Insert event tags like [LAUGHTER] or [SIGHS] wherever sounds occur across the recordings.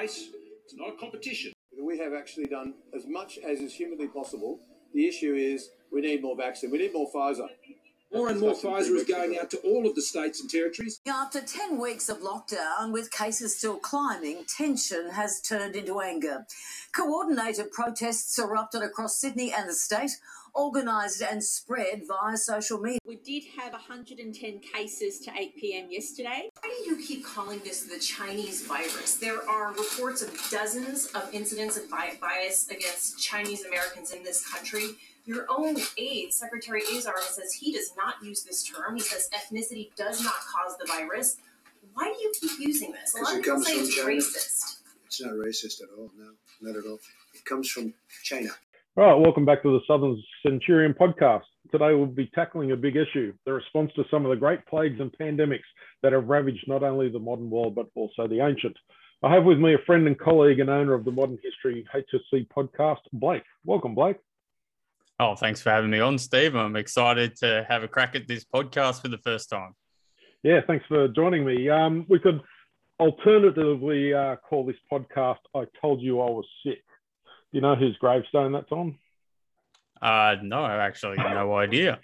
race. It's not a competition. We have actually done as much as is humanly possible. The issue is we need more vaccine. We need more Pfizer. More and more Pfizer is going out to all of the states and territories. After 10 weeks of lockdown, with cases still climbing, tension has turned into anger. Coordinated protests erupted across Sydney and the state, organised and spread via social media. We did have 110 cases to 8 pm yesterday. Why do you keep calling this the Chinese virus? There are reports of dozens of incidents of bias against Chinese Americans in this country. Your own aide, Secretary Azar, says he does not use this term. He says ethnicity does not cause the virus. Why do you keep using this? A lot of people say it's China. racist. It's not racist at all. No, not at all. It comes from China. All right, welcome back to the Southern Centurion podcast. Today we'll be tackling a big issue the response to some of the great plagues and pandemics that have ravaged not only the modern world but also the ancient. I have with me a friend and colleague and owner of the Modern History HSC podcast, Blake. Welcome, Blake. Oh, thanks for having me on, Steve. I'm excited to have a crack at this podcast for the first time. Yeah, thanks for joining me. Um, we could alternatively uh, call this podcast I Told You I Was Sick. Do you know whose gravestone that's on? Uh, no, I actually, no [LAUGHS] idea.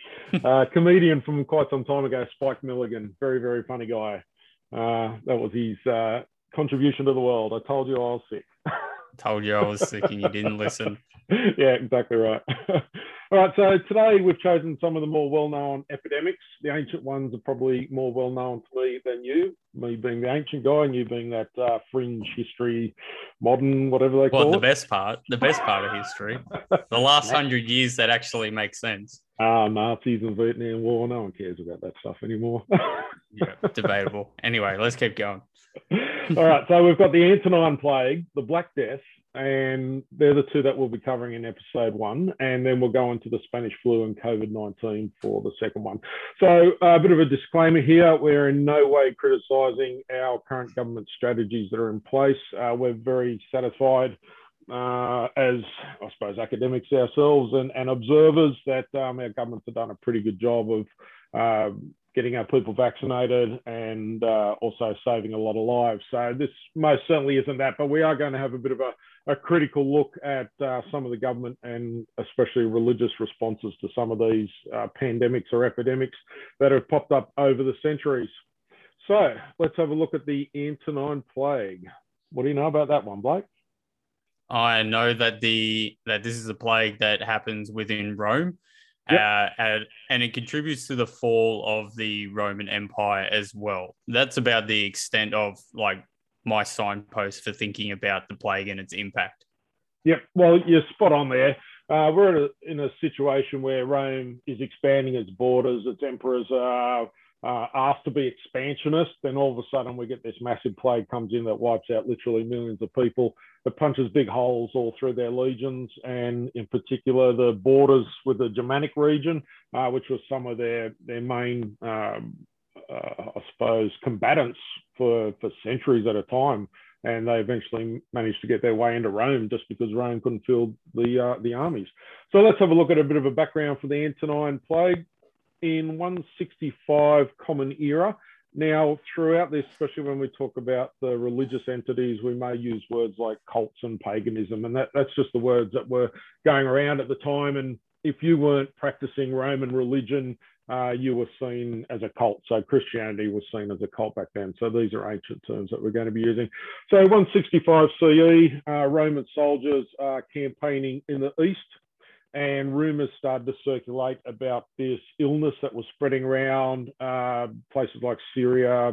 uh, comedian from quite some time ago, Spike Milligan, very, very funny guy. Uh, that was his uh, contribution to the world. I told you I was sick. [LAUGHS] told you I was sick and you didn't listen. [LAUGHS] yeah, exactly right. [LAUGHS] All right, so today we've chosen some of the more well-known epidemics. The ancient ones are probably more well-known to me than you, me being the ancient guy and you being that uh, fringe history, modern, whatever they call well, the it. best part, the best part of history, the last [LAUGHS] hundred years that actually makes sense. Ah, uh, Nazis and Vietnam War, no one cares about that stuff anymore. yeah, debatable. Anyway, let's keep going. All right, so we've got the Antonine Plague, the Black Death, and they're the two that we'll be covering in episode one. And then we'll go into the Spanish flu and COVID 19 for the second one. So, a bit of a disclaimer here we're in no way criticising our current government strategies that are in place. Uh, we're very satisfied. Uh, as I suppose academics ourselves and, and observers, that um, our governments have done a pretty good job of uh, getting our people vaccinated and uh, also saving a lot of lives. So this most certainly isn't that, but we are going to have a bit of a, a critical look at uh, some of the government and especially religious responses to some of these uh, pandemics or epidemics that have popped up over the centuries. So let's have a look at the Antonine Plague. What do you know about that one, Blake? I know that the that this is a plague that happens within Rome Yep. Uh, and, and it contributes to the fall of the Roman Empire as well. That's about the extent of like my signpost for thinking about the plague and its impact. Yep. Well, you're spot on there. Uh, we're a, in a situation where Rome is expanding its borders. Its emperors are uh, asked to be expansionist, then all of a sudden we get this massive plague comes in that wipes out literally millions of people. It punches big holes all through their legions, and in particular the borders with the Germanic region, uh, which was some of their their main, um, uh, I suppose, combatants for for centuries at a time. And they eventually managed to get their way into Rome just because Rome couldn't field the uh, the armies. So let's have a look at a bit of a background for the Antonine Plague in 165 Common Era. Now, throughout this, especially when we talk about the religious entities, we may use words like cults and paganism, and that, that's just the words that were going around at the time. And if you weren't practicing Roman religion, uh, you were seen as a cult. So Christianity was seen as a cult back then. So these are ancient terms that we're going to be using. So 165 CE, uh, Roman soldiers are campaigning in the east and rumors started to circulate about this illness that was spreading around uh, places like Syria,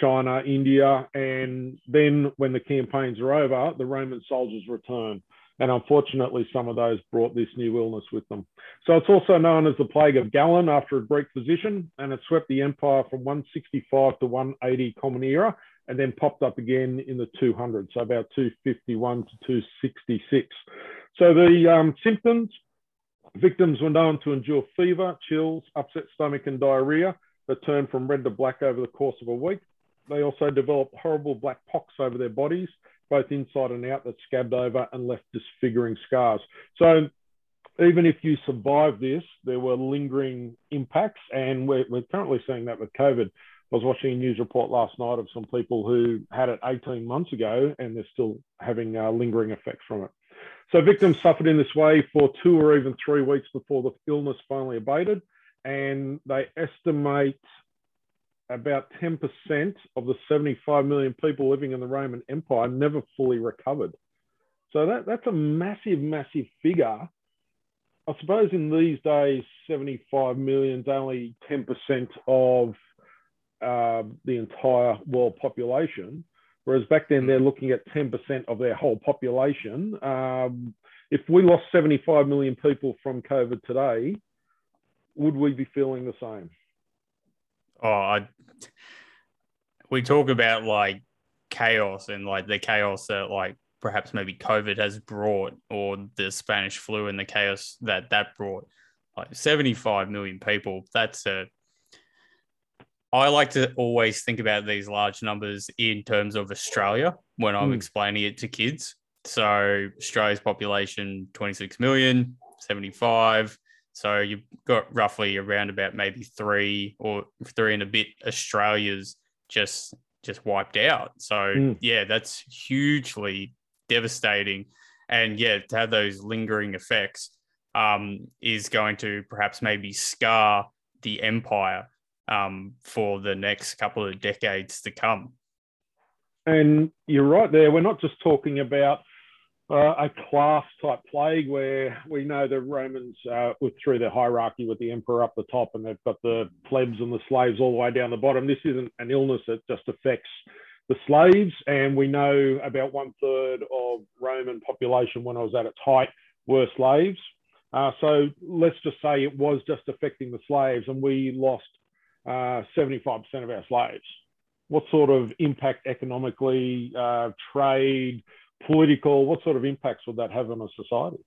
China, India. And then when the campaigns are over, the Roman soldiers return. And unfortunately, some of those brought this new illness with them. So it's also known as the Plague of Galen after a Greek physician, and it swept the empire from 165 to 180 Common Era and then popped up again in the 200s, so about 251 to 266. So the um, symptoms Victims were known to endure fever, chills, upset stomach, and diarrhea that turned from red to black over the course of a week. They also developed horrible black pox over their bodies, both inside and out, that scabbed over and left disfiguring scars. So, even if you survived this, there were lingering impacts, and we're, we're currently seeing that with COVID. I was watching a news report last night of some people who had it 18 months ago and they're still having uh, lingering effects from it. So victims suffered in this way for two or even three weeks before the illness finally abated, and they estimate about 10% of the 75 million people living in the Roman Empire never fully recovered. So that, that's a massive, massive figure. I suppose in these days, 75 million is only 10% of uh, the entire world population. Whereas back then, they're looking at 10% of their whole population. Um, if we lost 75 million people from COVID today, would we be feeling the same? Oh, I, we talk about like chaos and like the chaos that like perhaps maybe COVID has brought, or the Spanish flu and the chaos that that brought. Like 75 million people, that's a. I like to always think about these large numbers in terms of Australia when I'm Mm. explaining it to kids. So Australia's population 26 million, 75. So you've got roughly around about maybe three or three and a bit Australias just just wiped out. So Mm. yeah, that's hugely devastating. And yeah, to have those lingering effects um, is going to perhaps maybe scar the empire um, for the next couple of decades to come. And you're right there. We're not just talking about uh, a class type plague where we know the Romans uh, were through the hierarchy with the emperor up the top and they've got the plebs and the slaves all the way down the bottom. This isn't an illness that just affects the slaves. And we know about one third of Roman population when I was at its height were slaves. Uh, so let's just say it was just affecting the slaves and we lost uh, 75% of our slaves. What sort of impact economically, uh, trade, political, what sort of impacts would that have on a society?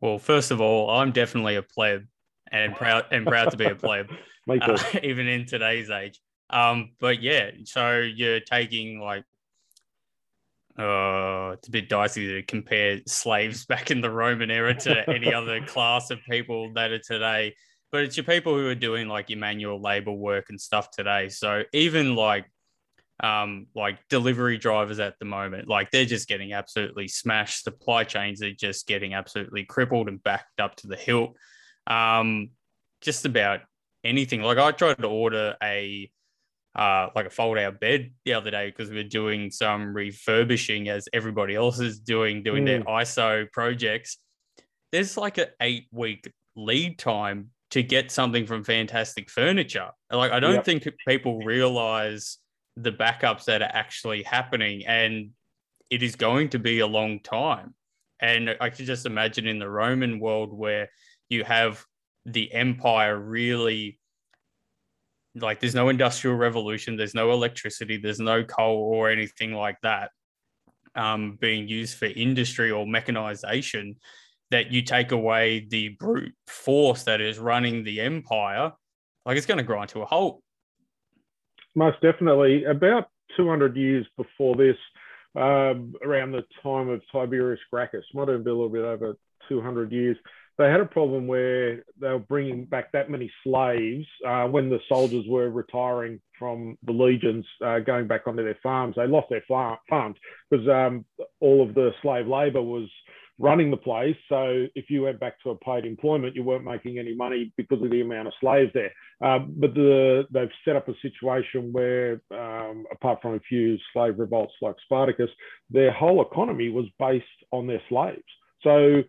Well, first of all, I'm definitely a pleb and proud and proud to be a pleb, [LAUGHS] uh, [LAUGHS] even in today's age. Um, but yeah, so you're taking like uh it's a bit dicey to compare slaves [LAUGHS] back in the Roman era to any other class of people that are today. But it's your people who are doing like your manual labor work and stuff today. So even like um, like delivery drivers at the moment, like they're just getting absolutely smashed. Supply chains are just getting absolutely crippled and backed up to the hilt. Um, just about anything. Like I tried to order a uh, like a fold out bed the other day because we were doing some refurbishing as everybody else is doing, doing their ISO projects. There's like an eight week lead time to get something from Fantastic Furniture. Like I don't Yep. think people realize the backups that are actually happening and it is going to be a long time and i could just imagine in the roman world where you have the empire really like there's no industrial revolution there's no electricity there's no coal or anything like that um, being used for industry or mechanization that you take away the brute force that is running the empire like it's going to grind to a halt Most definitely. About 200 years before this, um, around the time of Tiberius Gracchus, might even be a little bit over 200 years, they had a problem where they were bringing back that many slaves uh, when the soldiers were retiring from the legions, uh, going back onto their farms. They lost their far- farms because um, all of the slave labor was running the place. So if you went back to a paid employment, you weren't making any money because of the amount of slaves there. Um, but the, they've set up a situation where, um, apart from a few slave revolts like Spartacus, their whole economy was based on their slaves. So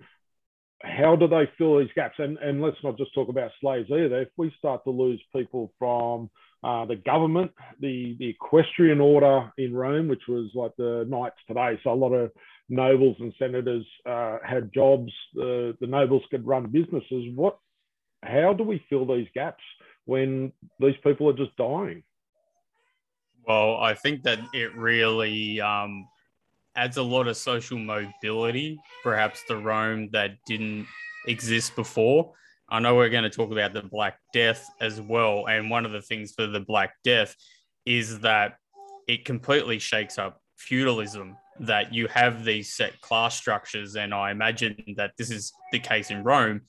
how do they fill these gaps? And, and let's not just talk about slaves either. If we start to lose people from uh, the government, the, the equestrian order in Rome, which was like the knights today, so a lot of nobles and senators uh, had jobs. The, the nobles could run businesses. What? How do we fill these gaps when these people are just dying? Well, I think that it really um, adds a lot of social mobility, perhaps to Rome that didn't exist before. I know we're going to talk about the Black Death as well. And one of the things for the Black Death is that it completely shakes up feudalism, that you have these set class structures. And I imagine that this is the case in Rome,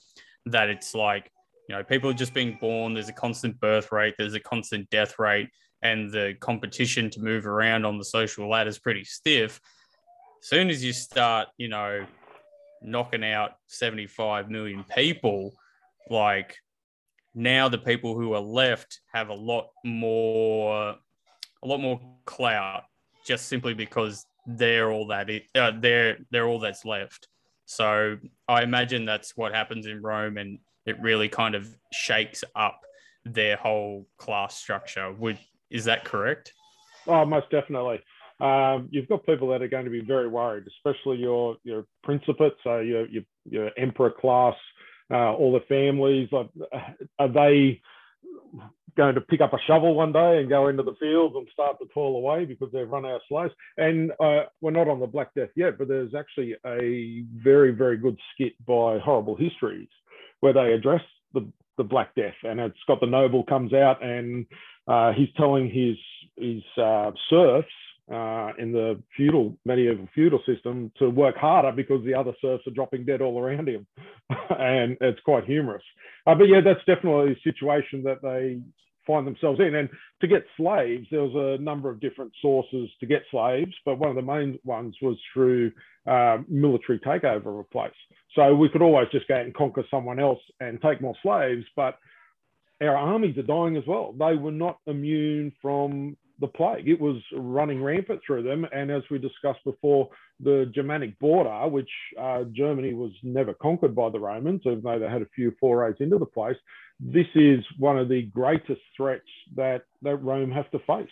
that it's like, you know, people are just being born, there's a constant birth rate, there's a constant death rate. and the competition to move around on the social ladder is pretty stiff. As soon as you start, you know, knocking out 75 million people, like now the people who are left have a lot more a lot more clout just simply because they're all that it, uh, they're they're all that's left. So I imagine that's what happens in Rome, and it really kind of shakes up their whole class structure. Would is that correct? Oh, most definitely. Um, you've got people that are going to be very worried, especially your your principate, so your your, your emperor class, uh, all the families. Like, are they going to pick up a shovel one day and go into the fields and start to toil away because they've run out of slaves. And uh, we're not on the Black Death yet, but there's actually a very, very good skit by Horrible Histories where they address the, the Black Death. And it's got the noble comes out and uh, he's telling his, his uh, serfs uh, in the feudal medieval feudal system to work harder because the other serfs are dropping dead all around him, [LAUGHS] and it's quite humorous. Uh, but yeah, that's definitely a situation that they find themselves in. And to get slaves, there was a number of different sources to get slaves, but one of the main ones was through uh, military takeover of a place. So we could always just go out and conquer someone else and take more slaves, but our armies are dying as well. They were not immune from the plague. It was running rampant through them. And as we discussed before, the Germanic border, which uh, Germany was never conquered by the Romans, even though they had a few forays into the place, this is one of the greatest threats that, that Rome have to face.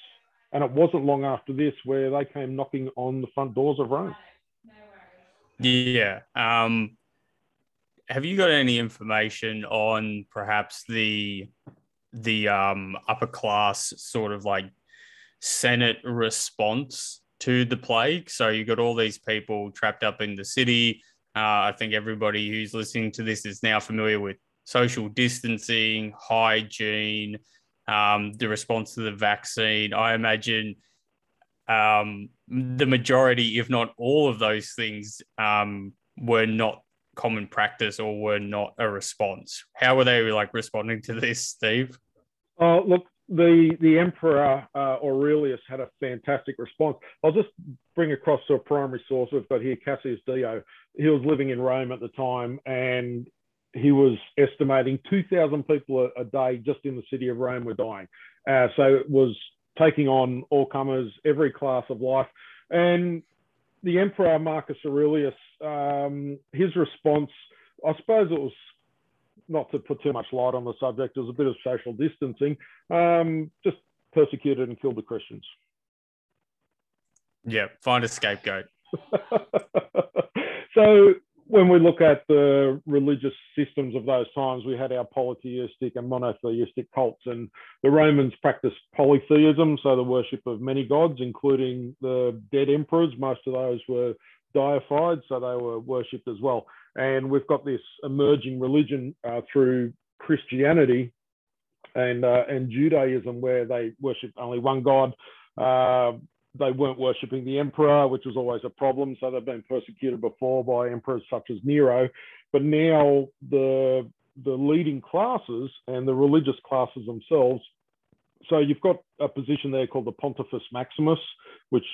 And it wasn't long after this where they came knocking on the front doors of Rome. Yeah. Um, have you got any information on perhaps the the um, upper class sort of like Senate response to the plague? So you got all these people trapped up in the city. Uh, I think everybody who's listening to this is now familiar with social distancing, hygiene, um, the response to the vaccine. I imagine um, the majority, if not all of those things, um, were not common practice or were not a response. How were they like responding to this, Steve? Uh, look, the the emperor uh, Aurelius had a fantastic response. I'll just bring across to a primary source we've got here, Cassius Dio. He was living in Rome at the time, and he was estimating 2,000 people a, a, day just in the city of Rome were dying. Uh, so it was taking on all comers, every class of life. And the Emperor Marcus Aurelius, um, his response, I suppose it was not to put too much light on the subject, it was a bit of social distancing, um, just persecuted and killed the Christians. Yeah, find a scapegoat. [LAUGHS] so when we look at the religious systems of those times, we had our polytheistic and monotheistic cults, and the Romans practiced polytheism, so the worship of many gods, including the dead emperors. Most of those were deified, so they were worshipped as well. And we've got this emerging religion uh, through Christianity and uh, and Judaism, where they worship only one god. Uh, they weren't worshipping the emperor, which was always a problem. So they've been persecuted before by emperors such as Nero. But now the the leading classes and the religious classes themselves. So you've got a position there called the Pontifex Maximus, which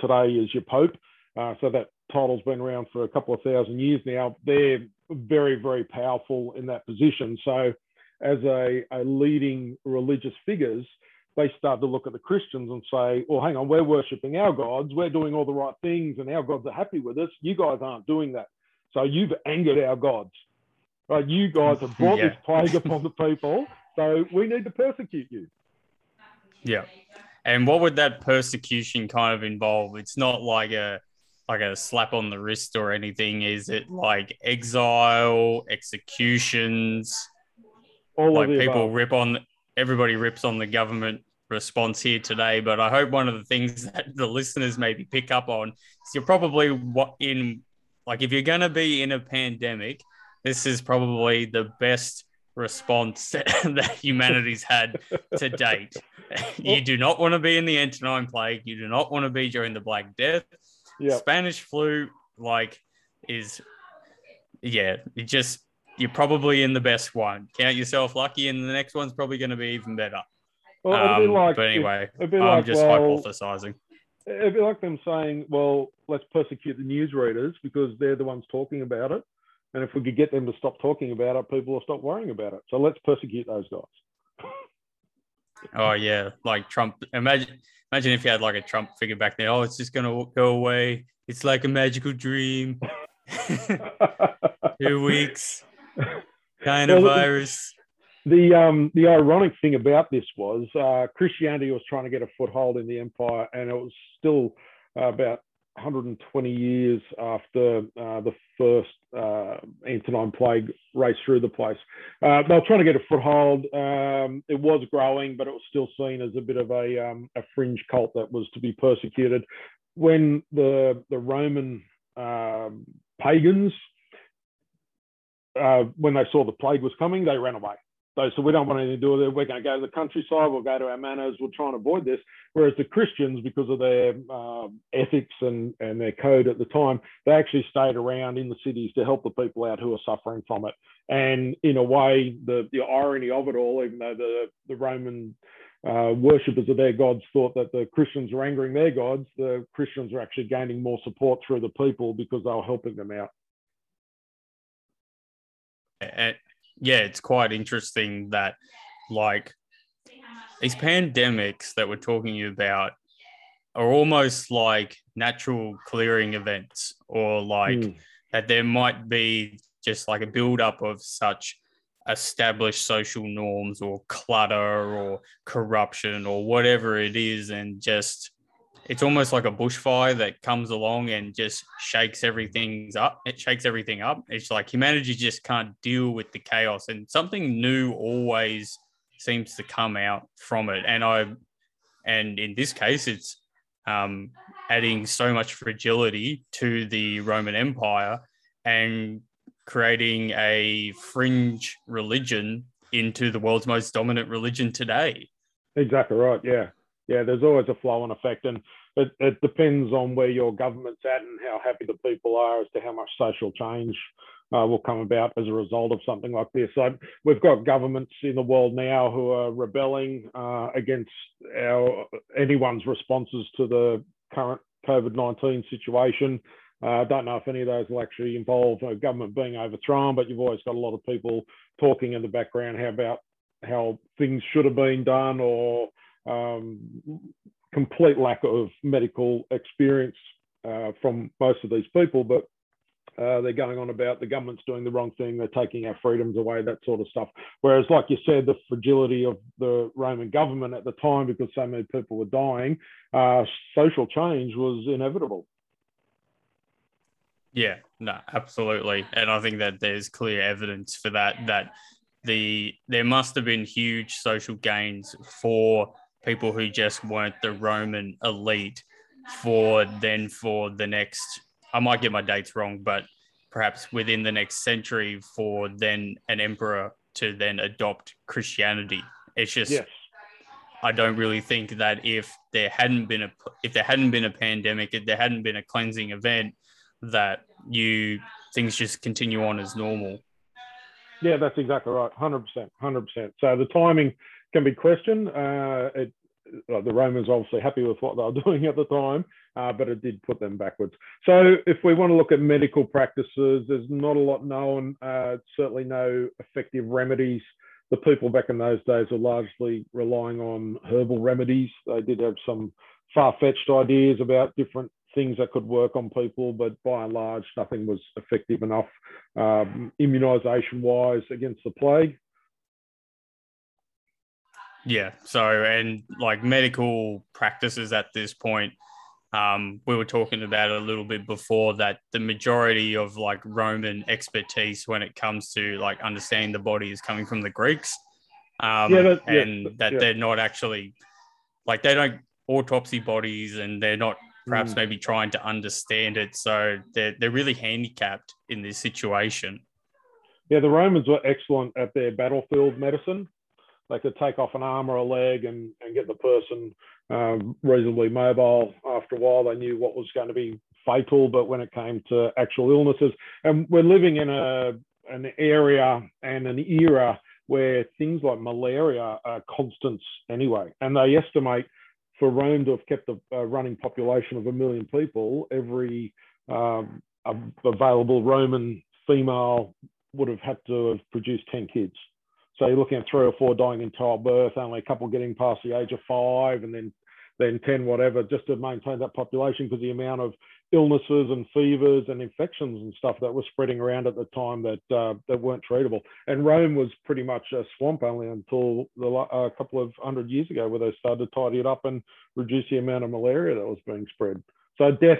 today is your Pope. Uh, so that title's been around for a couple of thousand years now. They're very, very powerful in that position. So as a, a leading religious figures, they start to look at the Christians and say, well, hang on, we're worshipping our gods, we're doing all the right things, and our gods are happy with us. You guys aren't doing that. So you've angered our gods. Right? You guys have brought [LAUGHS] yeah. this plague upon the people. So we need to persecute you. Yeah. And what would that persecution kind of involve? It's not like a like a slap on the wrist or anything. Is it like exile, executions? All like people above. rip on everybody rips on the government response here today, but I hope one of the things [LAUGHS] that the listeners maybe pick up on is you're probably what in like if you're going to be in a pandemic, this is probably the best response [LAUGHS] that humanity's had to [LAUGHS] date. you do not want to be in the Antonine Plague. You do not want to be during the Black Death. Yep. Spanish flu, like, is yeah, it just you're probably in the best one. Count yourself lucky, and the next one's probably going to be even better. Well, it'd be Um, like but anyway, I'm like, just well, hypothesizing. It'd be like them saying, well, let's persecute the newsreaders because they're the ones talking about it. And if we could get them to stop talking about it, people will stop worrying about it. So let's persecute those guys. Oh yeah, like Trump. Imagine, imagine if you had like a Trump figure back then. Oh, it's just gonna go away. It's like a magical dream. [LAUGHS] Two weeks, kind of Well, the- virus. the um the ironic thing about this was uh, Christianity was trying to get a foothold in the empire, and it was still uh, about 120 years after uh, the first uh, Antonine plague raced through the place. Uh, they were trying to get a foothold. Um, it was growing, but it was still seen as a bit of a um, a fringe cult that was to be persecuted. When the the Roman um, pagans uh, when they saw the plague was coming, they ran away. They said, we don't want anything to do with it. We're going to go to the countryside. We'll go to our manors. We'll try and avoid this. Whereas the Christians, because of their um, ethics and, and their code at the time, they actually stayed around in the cities to help the people out who are suffering from it. And in a way, the, the irony of it all, even though the, the Roman uh, worshippers of their gods thought that the Christians were angering their gods, the Christians were actually gaining more support through the people because they were helping them out. Yeah, it's quite interesting that like these pandemics that we're talking about are almost like natural clearing events or like Mm. that there might be just like a build-up of such established social norms or clutter or corruption or whatever it is and just it's almost like a bushfire that comes along and just shakes everything up it shakes everything up it's like humanity just can't deal with the chaos and something new always seems to come out from it and i and in this case it's um, adding so much fragility to the roman empire and creating a fringe religion into the world's most dominant religion today. Exactly right. Yeah. Yeah. There's always a flow and effect. And it, it depends on where your government's at and how happy the people are as to how much social change uh, will come about as a result of something like this. So we've got governments in the world now who are rebelling uh, against our anyone's responses to the current COVID 19 situation. I uh, don't know if any of those will actually involve a government being overthrown, but you've always got a lot of people talking in the background how about how things should have been done or um, complete lack of medical experience uh, from most of these people. But uh, they're going on about the government's doing the wrong thing, they're taking our freedoms away, that sort of stuff. Whereas, like you said, the fragility of the Roman government at the time, because so many people were dying, uh, social change was inevitable. Yeah, no, absolutely. And I think that there's clear evidence for that that the there must have been huge social gains for people who just weren't the Roman elite for then for the next I might get my dates wrong, but perhaps within the next century for then an emperor to then adopt Christianity. It's just Yes. I don't really think that if there hadn't been a if there hadn't been a pandemic, if there hadn't been a cleansing event, that you things just continue on as normal. Yeah, that's exactly right. Hundred percent, hundred percent. So the timing can be questioned. Uh, it, the Romans obviously happy with what they were [LAUGHS] doing at the time, uh, but it did put them backwards. So if we want to look at medical practices, there's not a lot known. Uh, certainly no effective remedies. The people back in those days were largely relying on herbal remedies. They did have some far-fetched ideas about different things that could work on people, but by and large, nothing was effective enough um, immunization wise against the plague. Yeah. So and like medical practices at this point, um, we were talking about a little bit before that the majority of like Roman expertise when it comes to like understanding the body is coming from the Greeks. Um, Yeah, that- yeah, and that yeah. they're not actually like they don't autopsy bodies and they're not perhaps Mm. maybe trying to understand it. So they're they're really handicapped in this situation. Yeah, the Romans were excellent at their battlefield medicine. They could take off an arm or a leg and, and get the person um, reasonably mobile. After a while, they knew what was going to be fatal. But when it came to actual illnesses, and we're living in a an area and an era where things like malaria are constants anyway. And they estimate for Rome to have kept a, a running population of a million people, every um, available Roman female would have had to have produced 10 kids. So you're looking at three or four dying in childbirth, only a couple getting past the age of five, and then then 10 whatever, just to maintain that population because the amount of illnesses and fevers and infections and stuff that were spreading around at the time that uh, that weren't treatable. And Rome was pretty much a swamp only until the, a couple of hundred years ago, where they started to tidy it up and reduce the amount of malaria that was being spread. So death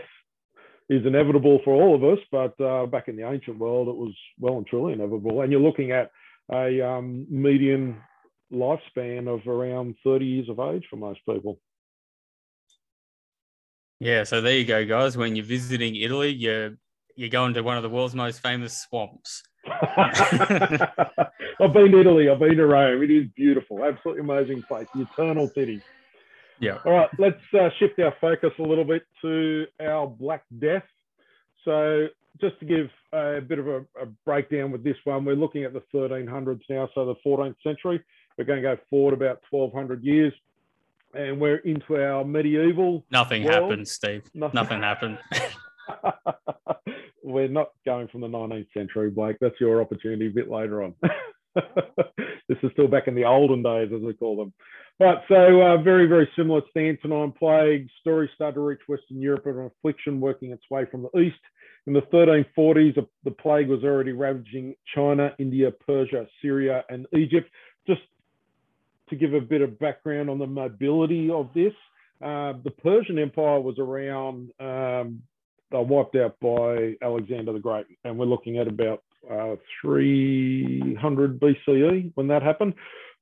is inevitable for all of us, but uh, back in the ancient world, it was well and truly inevitable. And you're looking at a um, median lifespan of around 30 years of age for most people. Yeah, so there you go, guys. When you're visiting Italy, you're you're going to one of the world's most famous swamps. [LAUGHS] I've been to Italy. I've been to Rome. It is beautiful, absolutely amazing place, the eternal city. Yeah. All right, let's uh, shift our focus a little bit to our Black Death. So, just to give a bit of a, a, breakdown with this one, we're looking at the 1300s now, so the 14th century. We're going to go forward about 1200 years, and we're into our medieval. Nothing world. happened, Steve. [LAUGHS] Nothing, Nothing happened. [LAUGHS] we're not going from the 19th century, Blake. That's your opportunity a bit later on. [LAUGHS] this is still back in the olden days, as we call them. Right, so uh, very, very similar to the Antonine Plague. Stories started to reach Western Europe an affliction working its way from the east. In the 1340s, the plague was already ravaging China, India, Persia, Syria, and Egypt. Just to give a bit of background on the mobility of this, uh, the Persian Empire was around, um, they wiped out by Alexander the Great, and we're looking at about uh, 300 BCE when that happened.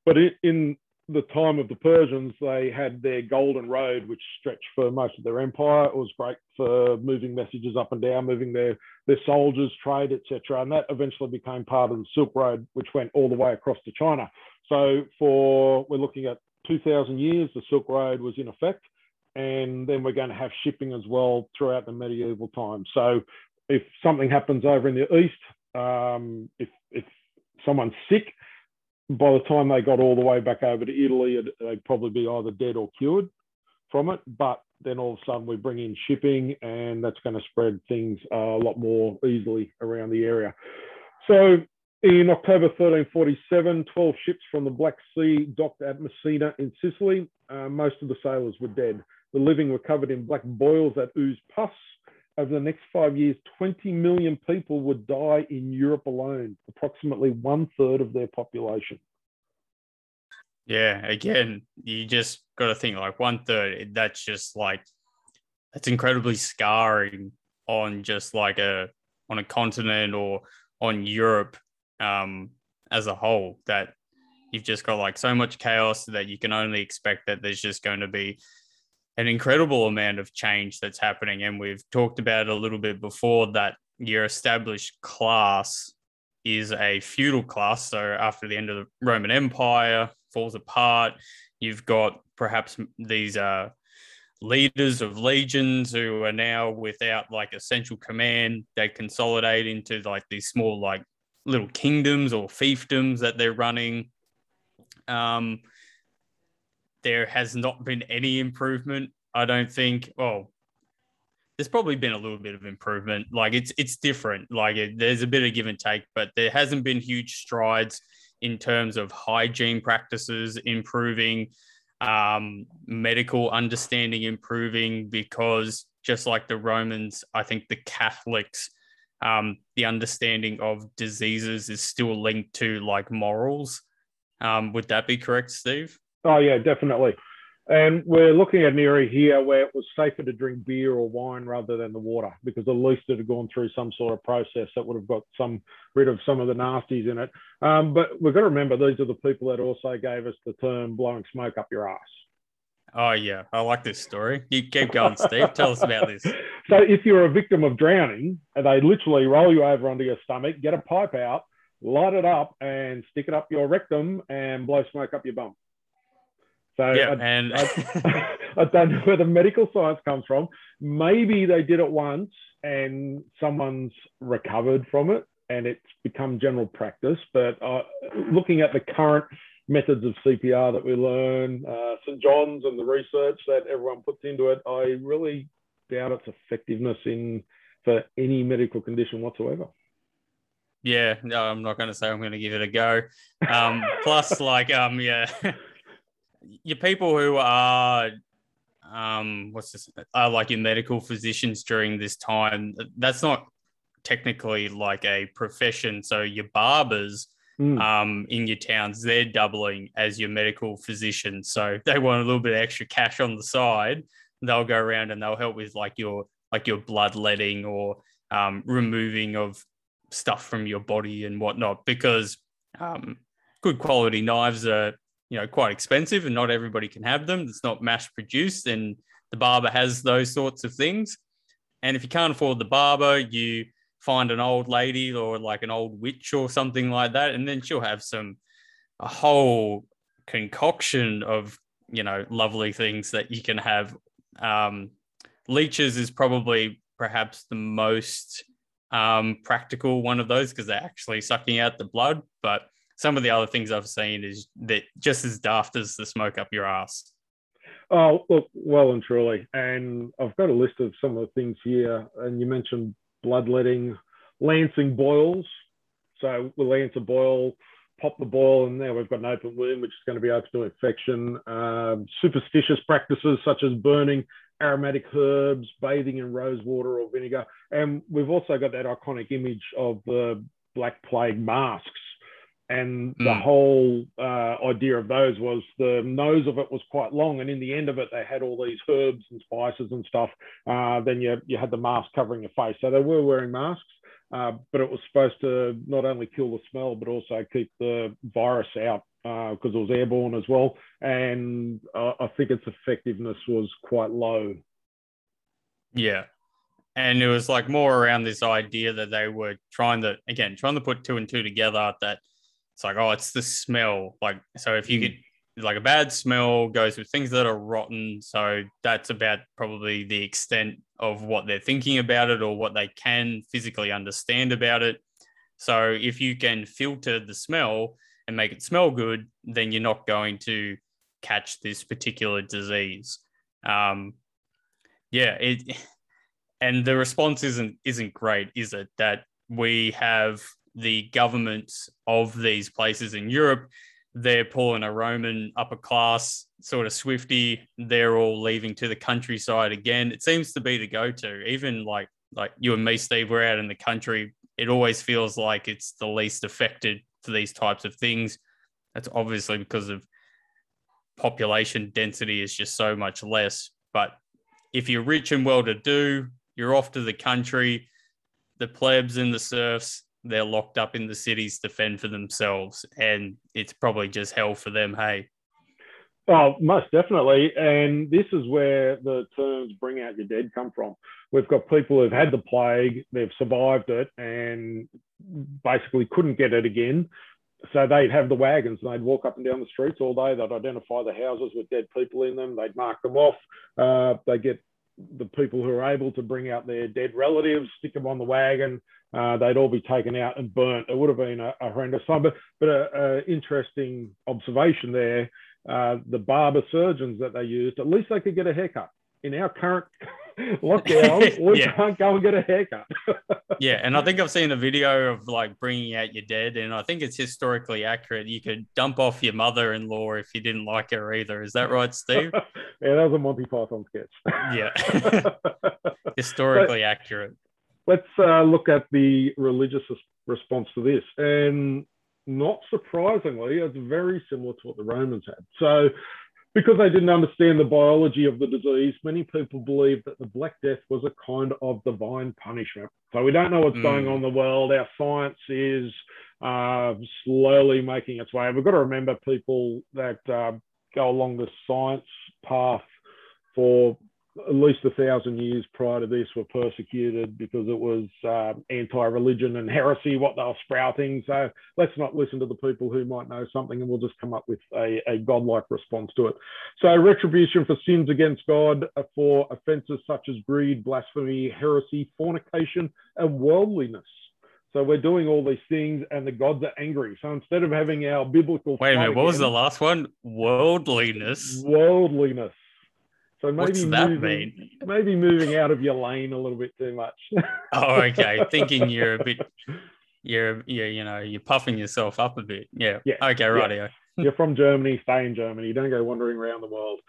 But in the time of the Persians, they had their Golden Road, which stretched for most of their empire. It was great for moving messages up and down, moving their, their soldiers, trade, etc. And that eventually became part of the Silk Road, which went all the way across to China. So for we're looking at 2,000 years, the Silk Road was in effect, and then we're going to have shipping as well throughout the medieval times. So if something happens over in the east, um, if if someone's sick, by the time they got all the way back over to Italy, they'd probably be either dead or cured from it. But then all of a sudden we bring in shipping, and that's going to spread things uh, a lot more easily around the area. So in October 1347, 12 ships from the Black Sea docked at Messina in Sicily. Uh, most of the sailors were dead. The living were covered in black boils that oozed pus over the next five years, 20 million people would die in Europe alone, approximately one third of their population. Yeah, again, you just got to think like one third, that's just like, that's incredibly scarring on just like a, on a continent or on Europe um, as a whole that you've just got like so much chaos that you can only expect that there's just going to be an incredible amount of change that's happening. And we've talked about it a little bit before that your established class is a feudal class. So after the end of the Roman Empire falls apart, you've got perhaps these uh, leaders of legions who are now without like a central command. They consolidate into like these small like little kingdoms or fiefdoms that they're running. Um, there has not been any improvement. I don't think. Well, there's probably been a little bit of improvement. Like it's it's different. Like it, there's a bit of give and take, but there hasn't been huge strides in terms of hygiene practices improving, um, medical understanding improving. Because just like the Romans, I think the Catholics, um, the understanding of diseases is still linked to like morals. Um, would that be correct, Steve? Oh yeah, definitely. And we're looking at an area here where it was safer to drink beer or wine rather than the water because at least it had gone through some sort of process that would have got some rid of some of the nasties in it. Um, but we've got to remember these are the people that also gave us the term blowing smoke up your ass. Oh yeah, I like this story. You keep going, Steve. Tell us about this. [LAUGHS] So if you're a victim of drowning, they literally roll you over onto your stomach, get a pipe out, light it up, and stick it up your rectum and blow smoke up your bum. So yeah, I, and I, [LAUGHS] I, don't know where the medical science comes from. Maybe they did it once and someone's recovered from it and it's become general practice. But uh, looking at the current methods of CPR that we learn, uh, St. John's and the research that everyone puts into it, I really doubt its effectiveness in for any medical condition whatsoever. Yeah, no, I'm not going to say I'm going to give it a go. Um, plus, like, um, yeah, [LAUGHS] your people who are, um, what's this, are like your medical physicians during this time. That's not technically like a profession. So your barbers, Mm. um, in your towns, they're doubling as your medical physician. So they want a little bit of extra cash on the side. They'll go around and they'll help with like your like your bloodletting or um, removing of stuff from your body and whatnot because um, good quality knives are you know quite expensive and not everybody can have them. It's not mass produced, and the barber has those sorts of things. And if you can't afford the barber, you find an old lady or like an old witch or something like that, and then she'll have some a whole concoction of you know lovely things that you can have. Um, leeches is probably perhaps the most um, practical one of those because they're actually sucking out the blood. But some of the other things I've seen is that just as daft as the smoke up your ass. Oh, look, well and truly. And I've got a list of some of the things here. And you mentioned bloodletting, lancing boils. So we'll lance a boil, pop the boil, and now we've got an open wound, which is going to be open to infection. Um, superstitious practices such as burning aromatic herbs, bathing in rose water or vinegar. And we've also got that iconic image of the Black Plague masks. And the Mm. whole uh, idea of those was the nose of it was quite long, and in the end of it, they had all these herbs and spices and stuff. Uh, then you you had the mask covering your face, so they were wearing masks, uh, but it was supposed to not only kill the smell but also keep the virus out because it was airborne as well. And uh, I think its effectiveness was quite low. Yeah. And it was like more around this idea that they were trying to, again, trying to put two and two together that it's like, oh, it's the smell. Like, so if you get like a bad smell goes with things that are rotten. So that's about probably the extent of what they're thinking about it or what they can physically understand about it. So if you can filter the smell and make it smell good, then you're not going to catch this particular disease. Um, yeah, it [LAUGHS] and the response isn't isn't great, is it? That we have the governments of these places in Europe, they're pulling a Roman upper class sort of swifty. They're all leaving to the countryside again. It seems to be the go-to. Even like like you and me, Steve, we're out in the country. It always feels like it's the least affected for these types of things. That's obviously because of population density is just so much less. But if you're rich and well to do, you're off to the country. The plebs and the serfs, they're locked up in the cities to fend for themselves. And it's probably just hell for them. Hey, Oh, most definitely. And this is where the terms bring out your dead come from. We've got people who've had the plague, they've survived it, and basically couldn't get it again. So they'd have the wagons and they'd walk up and down the streets all day. They'd identify the houses with dead people in them. They'd mark them off. Uh, they get the people who are able to bring out their dead relatives, stick them on the wagon. Uh, they'd all be taken out and burnt. It would have been a, a horrendous time. But, but a, a interesting observation there uh, the barber surgeons that they used, at least they could get a haircut. In our current [LAUGHS] lockdown, [LAUGHS] we Yeah. can't go and get a haircut. [LAUGHS] yeah. And I think I've seen a video of like bringing out your dead. And I think it's historically accurate. You could dump off your mother in law if you didn't like her either. Is that right, Steve? yeah, that was a Monty Python sketch. Yeah. historically accurate. Let's uh, look at the religious response to this. And not surprisingly, it's very similar to what the Romans had. So, because they didn't understand the biology of the disease, many people believe that the Black Death was a kind of divine punishment. So, we don't know what's Mm. going on in the world. Our science is uh, slowly making its way. We've got to remember people that uh, go along the science path for at least a thousand years prior to this were persecuted because it was uh, anti-religion and heresy what they were sprouting. So let's not listen to the people who might know something, and we'll just come up with a, a godlike response to it. So retribution for sins against God uh, for offences such as greed, blasphemy, heresy, fornication, and worldliness. So we're doing all these things, and the gods are angry. So instead of having our biblical Wait a minute. What was the last one? Worldliness. worldliness. So maybe What's that moving, mean? maybe moving out of your lane a little bit too much. [LAUGHS] Oh, okay. Thinking you're a bit, [LAUGHS] you're, you're, you know, you're puffing yourself up a bit. Yeah. Yeah, Okay. Rightio. [LAUGHS] You're from Germany, stay in Germany. Don't go wandering around the world.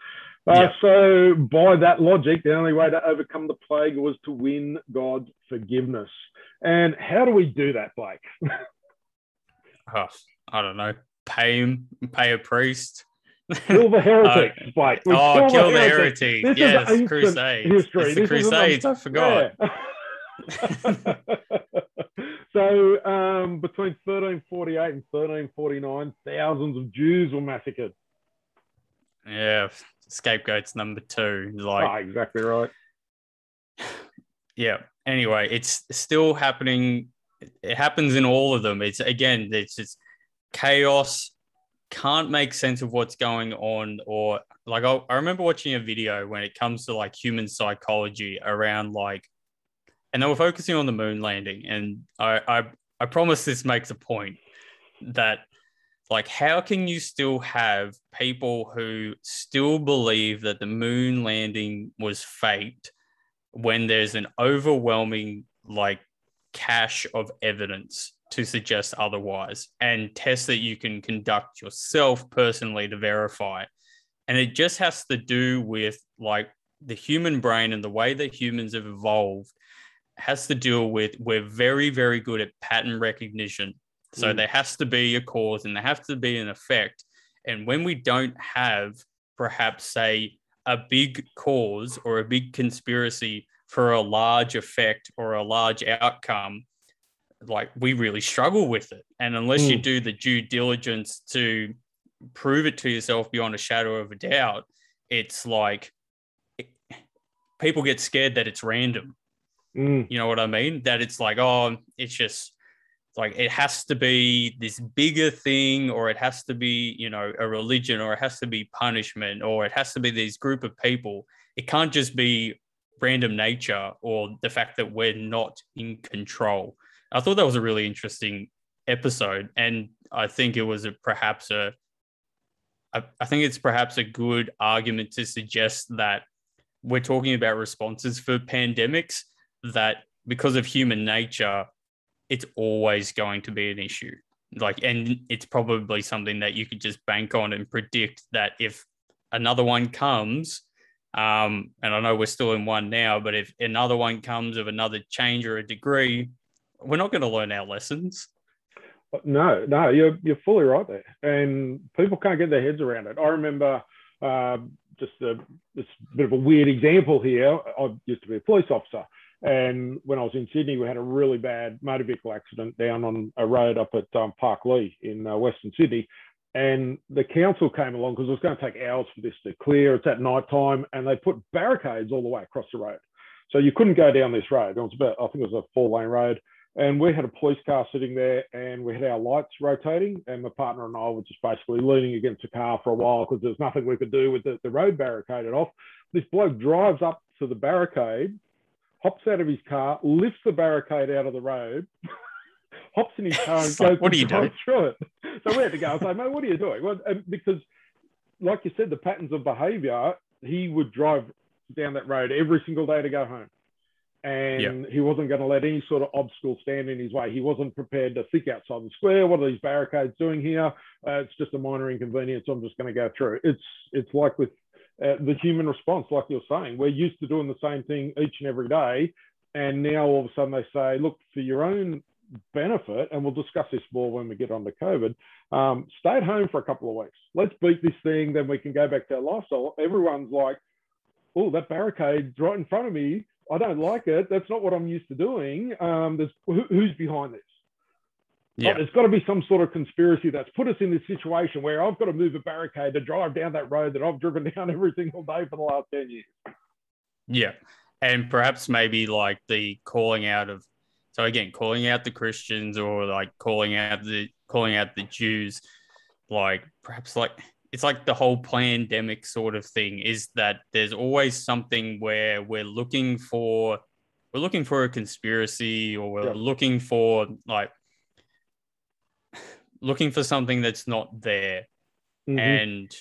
Uh, Yeah. So, by that logic, the only way to overcome the plague was to win God's forgiveness. And how do we do that, Blake? Oh, I don't know. Pay him. Pay a priest. Kill the [LAUGHS] heretics, Blake. We oh, kill the heretics. heretic. Is Yes, ancient crusades. history. It's the This crusades. I forgot. Yeah. [LAUGHS] so, um, between 1348 and 1349, thousands of Jews were massacred. Yeah. Scapegoats number two. Like, Ah, exactly right. [SIGHS] yeah anyway it's still happening it happens in all of them it's again it's just chaos can't make sense of what's going on or like I, I remember watching a video when it comes to like human psychology around like and they were focusing on the moon landing and i i, I promise this makes a point that like how can you still have people who still believe that the moon landing was faked when there's an overwhelming like cache of evidence to suggest otherwise and tests that you can conduct yourself personally to verify and it just has to do with like the human brain and the way that humans have evolved has to deal with we're very very good at pattern recognition. So Mm. there has to be a cause and there has to be an effect. And when we don't have perhaps say a big cause or a big conspiracy for a large effect or a large outcome, like we really struggle with it. And unless you Mm. do the due diligence to prove it to yourself beyond a shadow of a doubt, it's like it- people get scared that it's random. Mm, You know what I mean? That it's like, oh, it's just like it has to be this bigger thing, or it has to be, you know, a religion, or it has to be punishment, or it has to be these group of people. It can't just be random nature or the fact that we're not in control. I thought that was a really interesting episode, and I think it was a, perhaps a, I, I think it's perhaps a good argument to suggest that we're talking about responses for pandemics that because of human nature, it's always going to be an issue. Like, and it's probably something that you could just bank on and predict that if another one comes, um, and I know we're still in one now, but if another one comes of another change or a degree, we're not going to learn our lessons. No, no, you're you're fully right there, and people can't get their heads around it. I remember uh, just a, this bit of a weird example here. I used to be a police officer, and when I was in Sydney, we had a really bad motor vehicle accident down on a road up at um, Parklea in uh, Western Sydney. And the council came along because it was going to take hours for this to clear. It's at night time, and they put barricades all the way across the road, so you couldn't go down this road. It was about, I think it was a four lane road and we had a police car sitting there and we had our lights rotating and my partner and I were just basically leaning against the car for a while because there's nothing we could do with the, the road barricaded off. This bloke drives up to the barricade, hops out of his car, lifts the barricade out of the road, [LAUGHS] hops in his car and goes what are you doing? through it. So we had to go and say, mate, what are you doing? Well, and because like you said, the patterns of behavior, he would drive down that road every single day to go home and he wasn't going to let any sort of obstacle stand in his way. He wasn't prepared to think outside the square. What are these barricades doing here? Uh, it's just a minor inconvenience. I'm just going to go through. It's it's like with uh, the human response, like you're saying. We're used to doing the same thing each and every day, and now all of a sudden they say, look, for your own benefit, and we'll discuss this more when we get on to COVID. Um, stay at home for a couple of weeks. Let's beat this thing, then we can go back to our lifestyle. Everyone's like, oh, that barricade's right in front of me. I don't like it. That's not what I'm used to doing. Um, there's who, who's behind this? Yeah. Oh, there's got to be some sort of conspiracy that's put us in this situation where I've got to move a barricade to drive down that road that I've driven down every single day for the last 10 years. Yeah. And perhaps maybe like the calling out of so again, calling out the Christians or like calling out the calling out the Jews, like perhaps like it's like the whole pandemic sort of thing is that there's always something where we're looking for we're looking for a conspiracy or we're Yeah. looking for like [SIGHS] looking for something that's not there Mhm. and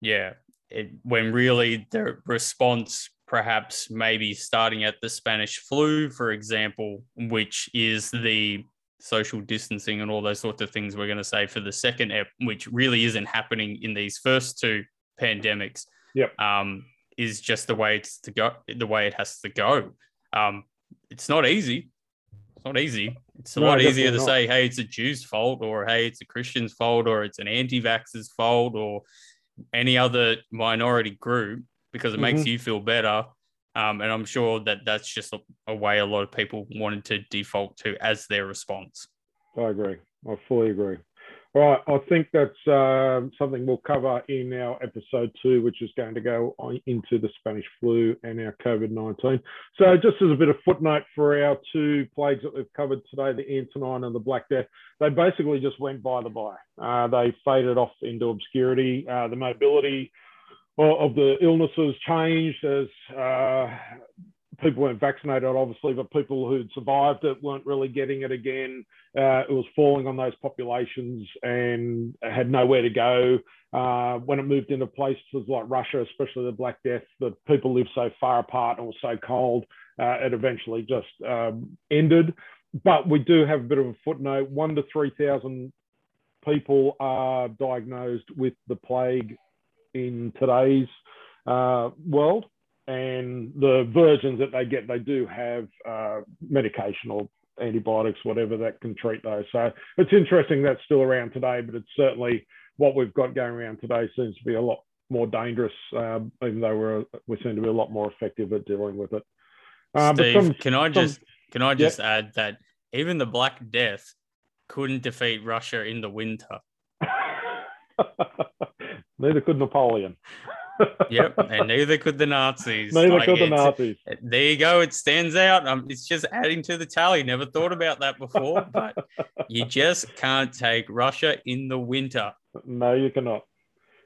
yeah it, when really the response perhaps maybe starting at the spanish flu for example which is the social distancing and all those sorts of things we're going to say for the second ep which really isn't happening in these first two pandemics Yep. um, is just the way it's to go the way it has to go um, it's not easy it's not easy it's a No, lot easier to not. say hey it's a jew's fault or hey it's a christian's fault or it's an anti-vaxxer's fault or any other minority group because it makes Mm-hmm. you feel better um, and i'm sure that that's just a, a way a lot of people wanted to default to as their response I agree. I fully agree. All right, I think that's um, something we'll cover in our episode two, which is going to go into the Spanish flu and our COVID 19. So, just as a bit of footnote for our two plagues that we've covered today, the Antonine and the Black Death, they basically just went by the by. Uh, they faded off into obscurity. Uh, the mobility of the illnesses changed as uh, people weren't vaccinated, obviously, but people who'd survived it weren't really getting it again. Uh, it was falling on those populations and had nowhere to go. Uh, when it moved into places like Russia, especially the Black Death, the people lived so far apart and was so cold, uh, it eventually just um, ended. But we do have a bit of a footnote: one to three thousand people are diagnosed with the plague in today's uh, world and the versions that they get, they do have uh, medication or antibiotics, whatever that can treat those. So it's interesting that's still around today, but it's certainly what we've got going around today seems to be a lot more dangerous, um, even though we're we seem to be a lot more effective at dealing with it. Uh, Steve, some- can I some- just can I just add that even the Black Death couldn't defeat Russia in the winter. [LAUGHS] Neither could Napoleon. Yep, [LAUGHS] and neither could the Nazis. Neither Like, could the Nazis. There you go. It stands out. Um, it's just adding to the tally. Never thought about that before, but you [LAUGHS] just can't take Russia in the winter. No, you cannot.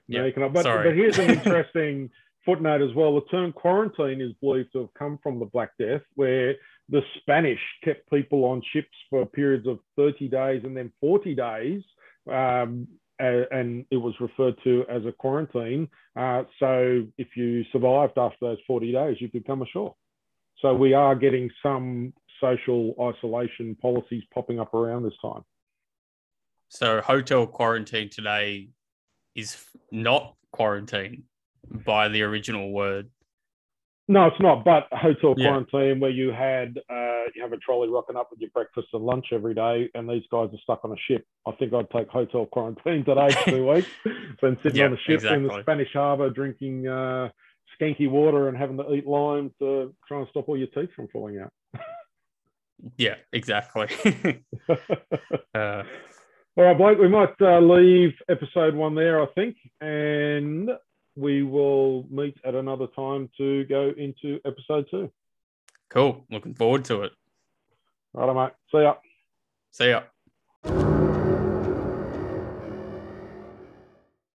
No, Yeah, you cannot. But, sorry. but here's an [LAUGHS] interesting footnote as well. The term quarantine is believed to have come from the Black Death, where the Spanish kept people on ships for periods of 30 days and then 40 days. Um, and it was referred to as a quarantine. Uh, so if you survived after those 40 days, you could come ashore. So we are getting some social isolation policies popping up around this time. So hotel quarantine today is not quarantine by the original word. No, it's not. But hotel Yeah. quarantine where you had uh, you have a trolley rocking up with your breakfast and lunch every day, and these guys are stuck on a ship. I think I'd take hotel quarantine today for two [LAUGHS] weeks than sitting Yeah, on a ship in the. Spanish harbour drinking uh, skanky water and having to eat lime to try and stop all your teeth from falling out. [LAUGHS] Yeah, exactly. [LAUGHS] uh, All right, Blake, we might uh, leave episode one there, I think, and we will meet at another time to go into episode two. cool. Looking forward to it. All right, mate. See ya. See ya.